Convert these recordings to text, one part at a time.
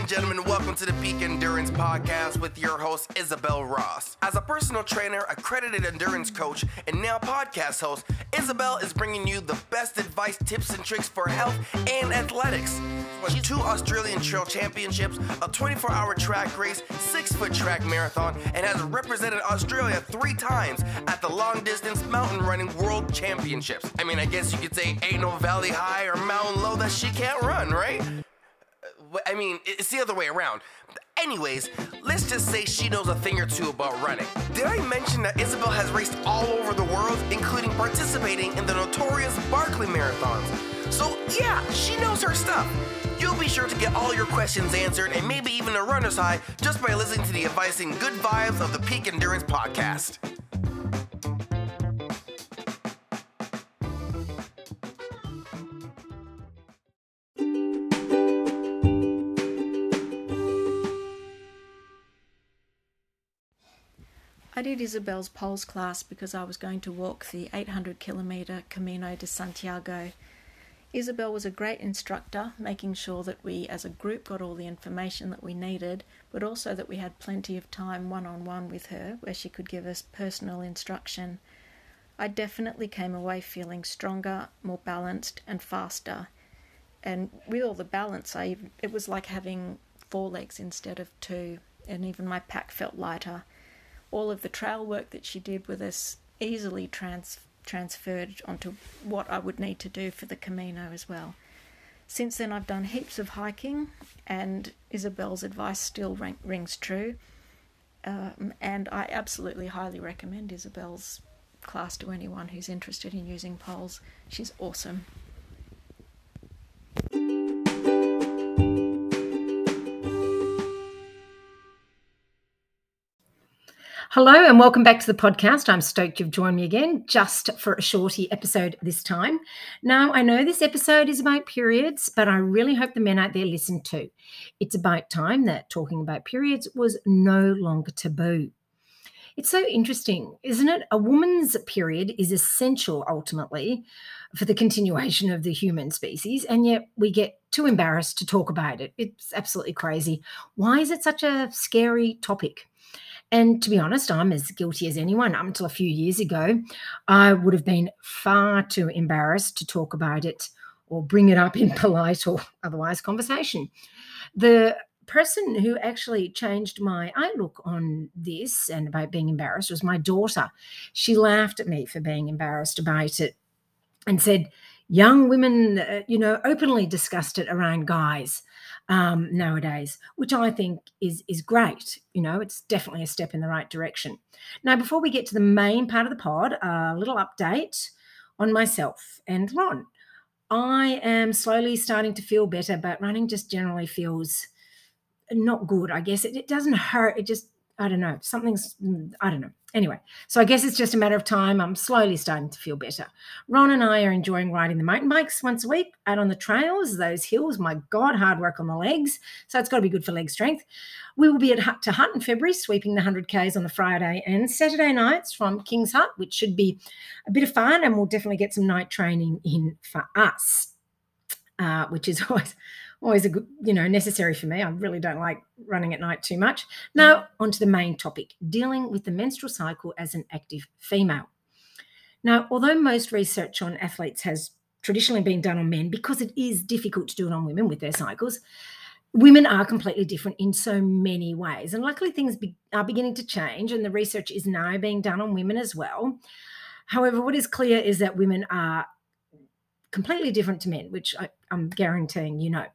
and gentlemen, welcome to the Peak Endurance Podcast with your host, Isabel Ross. As a personal trainer, accredited endurance coach, and now podcast host, Isabel is bringing you the best advice, tips, and tricks for health and athletics. She's two Australian Trail Championships, a 24 hour track race, six foot track marathon, and has represented Australia three times at the long distance mountain running world championships. I mean, I guess you could say ain't no valley high or mountain low that she can't run, right? I mean, it's the other way around. Anyways, let's just say she knows a thing or two about running. Did I mention that Isabel has raced all over the world, including participating in the notorious Barkley marathons? So, yeah, she knows her stuff. You'll be sure to get all your questions answered and maybe even a runner's high just by listening to the advice and good vibes of the Peak Endurance Podcast. I did Isabel's poles class because I was going to walk the 800 kilometre Camino de Santiago. Isabel was a great instructor, making sure that we as a group got all the information that we needed, but also that we had plenty of time one on one with her where she could give us personal instruction. I definitely came away feeling stronger, more balanced, and faster. And with all the balance, I it was like having four legs instead of two, and even my pack felt lighter all of the trail work that she did with us easily trans- transferred onto what I would need to do for the Camino as well. Since then, I've done heaps of hiking, and Isabel's advice still ring- rings true. Um, and I absolutely highly recommend Isabel's class to anyone who's interested in using poles. She's awesome. Hello and welcome back to the podcast. I'm stoked you've joined me again, just for a shorty episode this time. Now, I know this episode is about periods, but I really hope the men out there listen too. It's about time that talking about periods was no longer taboo. It's so interesting, isn't it? A woman's period is essential ultimately for the continuation of the human species, and yet we get too embarrassed to talk about it. It's absolutely crazy. Why is it such a scary topic? And to be honest, I'm as guilty as anyone. Up until a few years ago, I would have been far too embarrassed to talk about it or bring it up in polite or otherwise conversation. The person who actually changed my outlook on this and about being embarrassed was my daughter. She laughed at me for being embarrassed about it and said, Young women, uh, you know, openly discussed it around guys um, nowadays, which I think is is great. You know, it's definitely a step in the right direction. Now, before we get to the main part of the pod, a little update on myself and Ron. I am slowly starting to feel better, but running just generally feels not good. I guess it, it doesn't hurt. It just I don't know. Something's I don't know. Anyway, so I guess it's just a matter of time. I'm slowly starting to feel better. Ron and I are enjoying riding the mountain bikes once a week out on the trails, those hills. My God, hard work on the legs. So it's got to be good for leg strength. We will be at Hut to Hut in February, sweeping the 100Ks on the Friday and Saturday nights from King's Hut, which should be a bit of fun. And we'll definitely get some night training in for us, uh, which is always always a good, you know, necessary for me. I really don't like running at night too much. Mm. Now, on to the main topic dealing with the menstrual cycle as an active female. Now, although most research on athletes has traditionally been done on men because it is difficult to do it on women with their cycles, women are completely different in so many ways. And luckily, things be- are beginning to change, and the research is now being done on women as well. However, what is clear is that women are completely different to men, which I, I'm guaranteeing you know.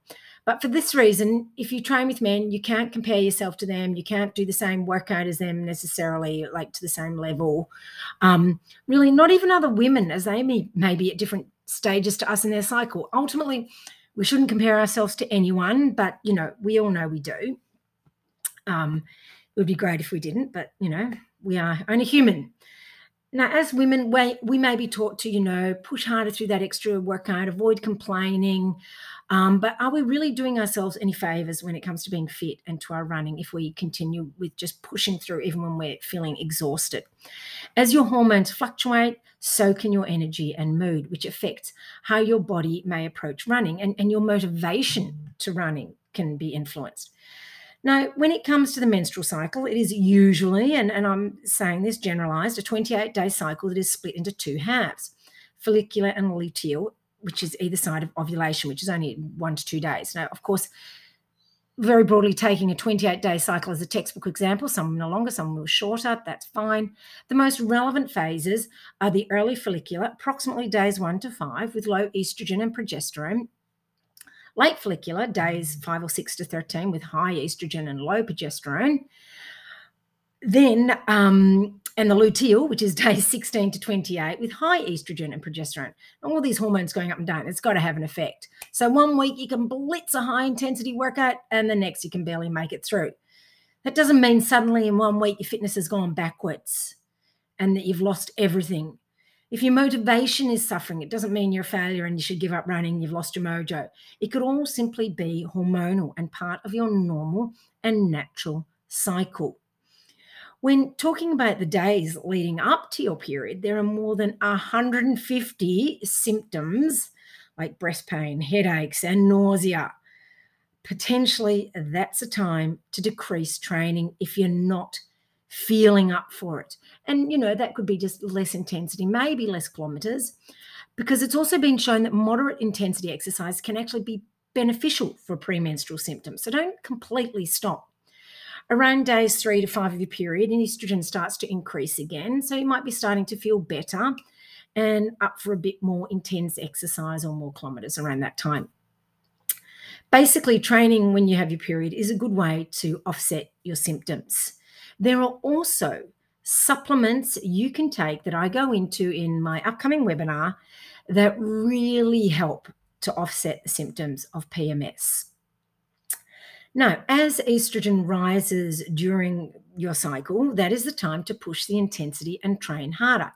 But for this reason, if you train with men, you can't compare yourself to them. You can't do the same workout as them necessarily, like to the same level. Um, really, not even other women, as they may, may be at different stages to us in their cycle. Ultimately, we shouldn't compare ourselves to anyone, but you know, we all know we do. Um, it would be great if we didn't, but you know, we are only human. Now, as women, we, we may be taught to, you know, push harder through that extra workout, avoid complaining. Um, but are we really doing ourselves any favors when it comes to being fit and to our running if we continue with just pushing through even when we're feeling exhausted? As your hormones fluctuate, so can your energy and mood, which affects how your body may approach running and, and your motivation to running can be influenced. Now, when it comes to the menstrual cycle, it is usually, and, and I'm saying this generalized, a 28 day cycle that is split into two halves follicular and luteal, which is either side of ovulation, which is only one to two days. Now, of course, very broadly taking a 28 day cycle as a textbook example, some are longer, some are shorter, that's fine. The most relevant phases are the early follicular, approximately days one to five, with low estrogen and progesterone. Late follicular, days five or six to 13, with high estrogen and low progesterone. Then, um, and the luteal, which is days 16 to 28, with high estrogen and progesterone. And all these hormones going up and down, it's got to have an effect. So one week you can blitz a high intensity workout, and the next you can barely make it through. That doesn't mean suddenly in one week your fitness has gone backwards and that you've lost everything. If your motivation is suffering, it doesn't mean you're a failure and you should give up running, you've lost your mojo. It could all simply be hormonal and part of your normal and natural cycle. When talking about the days leading up to your period, there are more than 150 symptoms like breast pain, headaches, and nausea. Potentially, that's a time to decrease training if you're not feeling up for it. And, you know, that could be just less intensity, maybe less kilometers, because it's also been shown that moderate intensity exercise can actually be beneficial for premenstrual symptoms. So don't completely stop. Around days three to five of your period, and estrogen starts to increase again. So you might be starting to feel better and up for a bit more intense exercise or more kilometers around that time. Basically, training when you have your period is a good way to offset your symptoms. There are also supplements you can take that I go into in my upcoming webinar that really help to offset the symptoms of PMS. Now, as estrogen rises during your cycle, that is the time to push the intensity and train harder,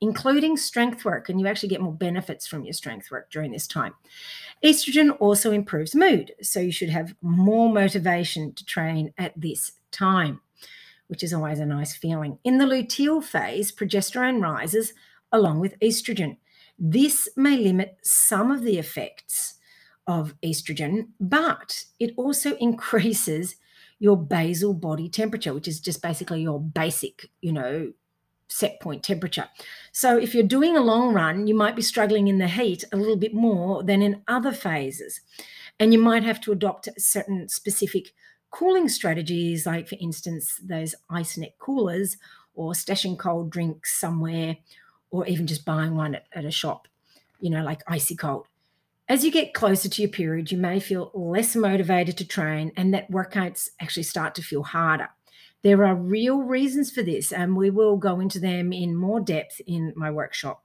including strength work, and you actually get more benefits from your strength work during this time. Estrogen also improves mood, so you should have more motivation to train at this time, which is always a nice feeling. In the luteal phase, progesterone rises along with estrogen. This may limit some of the effects of estrogen, but it also increases your basal body temperature, which is just basically your basic, you know, set point temperature. So if you're doing a long run, you might be struggling in the heat a little bit more than in other phases. And you might have to adopt certain specific cooling strategies, like, for instance, those ice neck coolers or stashing cold drinks somewhere, or even just buying one at, at a shop, you know, like icy cold. As you get closer to your period, you may feel less motivated to train and that workouts actually start to feel harder. There are real reasons for this, and we will go into them in more depth in my workshop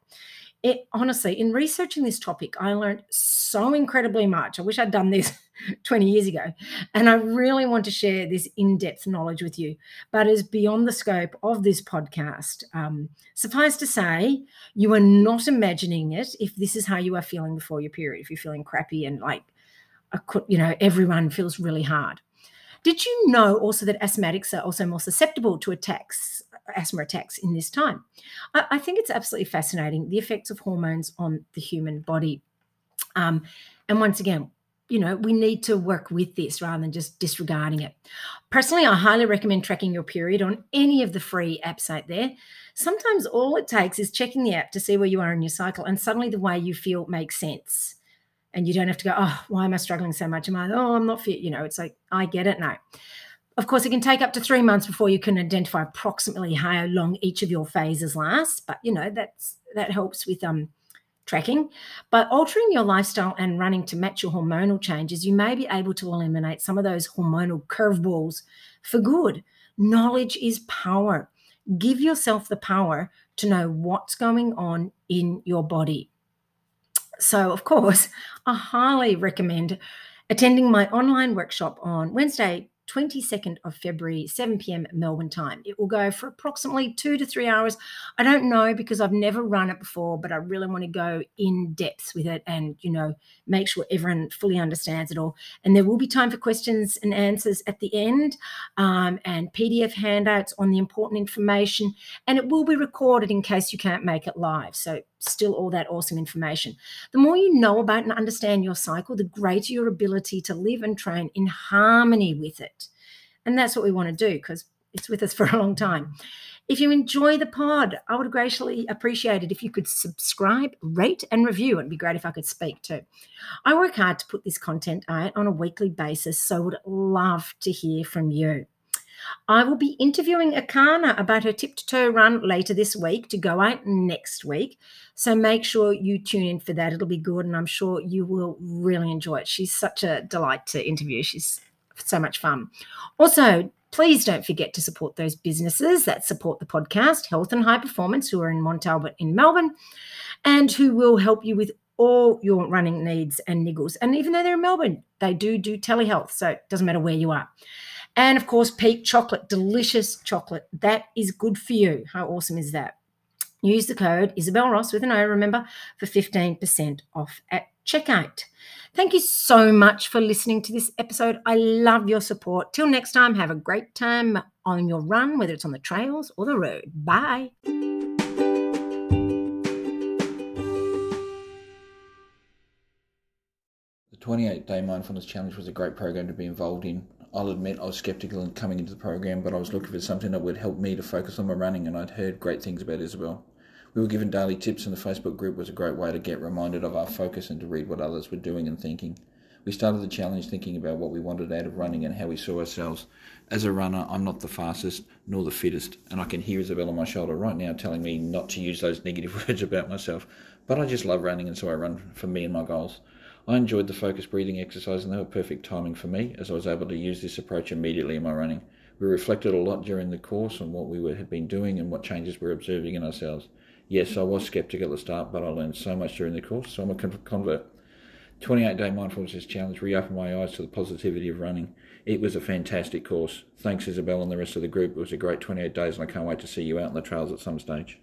it honestly, in researching this topic, I learned so incredibly much. I wish I'd done this 20 years ago. And I really want to share this in depth knowledge with you, but is beyond the scope of this podcast. Um, suffice to say, you are not imagining it if this is how you are feeling before your period, if you're feeling crappy and like, you know, everyone feels really hard. Did you know also that asthmatics are also more susceptible to attacks asthma attacks in this time. I, I, think it's absolutely fascinating the effects of hormones on the human body. Um, and once again, you know, we need to work with this rather than just disregarding it. Personally, I highly recommend tracking your period on any of the free apps out there. Sometimes all it takes is checking the app to see where you are in your cycle, and suddenly the way you feel makes sense. And you don't have to go, oh, why am I struggling so much? Am I, oh, I'm not fit? You know, it's like, I get it now. Of course, it can take up to three months before you can identify approximately how long each of your phases last. But you know that's that helps with um, tracking. By altering your lifestyle and running to match your hormonal changes, you may be able to eliminate some of those hormonal curveballs for good. Knowledge is power. Give yourself the power to know what's going on in your body. So, of course, I highly recommend attending my online workshop on Wednesday, 22nd of February, 7 p.m. Melbourne time. It will go for approximately two to three hours. I don't know because I've never run it before, but I really want to go in depth with it and, you know, make sure everyone fully understands it all. And there will be time for questions and answers at the end um, and PDF handouts on the important information. And it will be recorded in case you can't make it live. So still all that awesome information. The more you know about and understand your cycle, the greater your ability to live and train in harmony with it. And that's what we want to do because it's with us for a long time. If you enjoy the pod, I would graciously appreciate it if you could subscribe, rate, and review. It'd be great if I could speak too. I work hard to put this content out on a weekly basis, so would love to hear from you. I will be interviewing Akana about her tip to toe run later this week to go out next week. So make sure you tune in for that. It'll be good, and I'm sure you will really enjoy it. She's such a delight to interview. She's so much fun. Also, please don't forget to support those businesses that support the podcast, Health and High Performance, who are in Mont Albert in Melbourne, and who will help you with all your running needs and niggles. And even though they're in Melbourne, they do do telehealth, so it doesn't matter where you are. And of course, Peak Chocolate, delicious chocolate. That is good for you. How awesome is that? Use the code Isabel Ross with an O, remember, for 15% off at checkout. Thank you so much for listening to this episode. I love your support. Till next time, have a great time on your run, whether it's on the trails or the road. Bye. The 28 Day Mindfulness Challenge was a great program to be involved in. I'll admit I was skeptical in coming into the program, but I was looking for something that would help me to focus on my running, and I'd heard great things about Isabel. We were given daily tips, and the Facebook group was a great way to get reminded of our focus and to read what others were doing and thinking. We started the challenge thinking about what we wanted out of running and how we saw ourselves. As a runner, I'm not the fastest nor the fittest, and I can hear Isabel on my shoulder right now telling me not to use those negative words about myself. But I just love running, and so I run for me and my goals. I enjoyed the focused breathing exercise, and they were perfect timing for me as I was able to use this approach immediately in my running. We reflected a lot during the course on what we had been doing and what changes we we're observing in ourselves. Yes, I was skeptical at the start, but I learned so much during the course, so I'm a convert. 28 day mindfulness challenge reopened my eyes to the positivity of running. It was a fantastic course. Thanks, Isabel, and the rest of the group. It was a great 28 days, and I can't wait to see you out on the trails at some stage.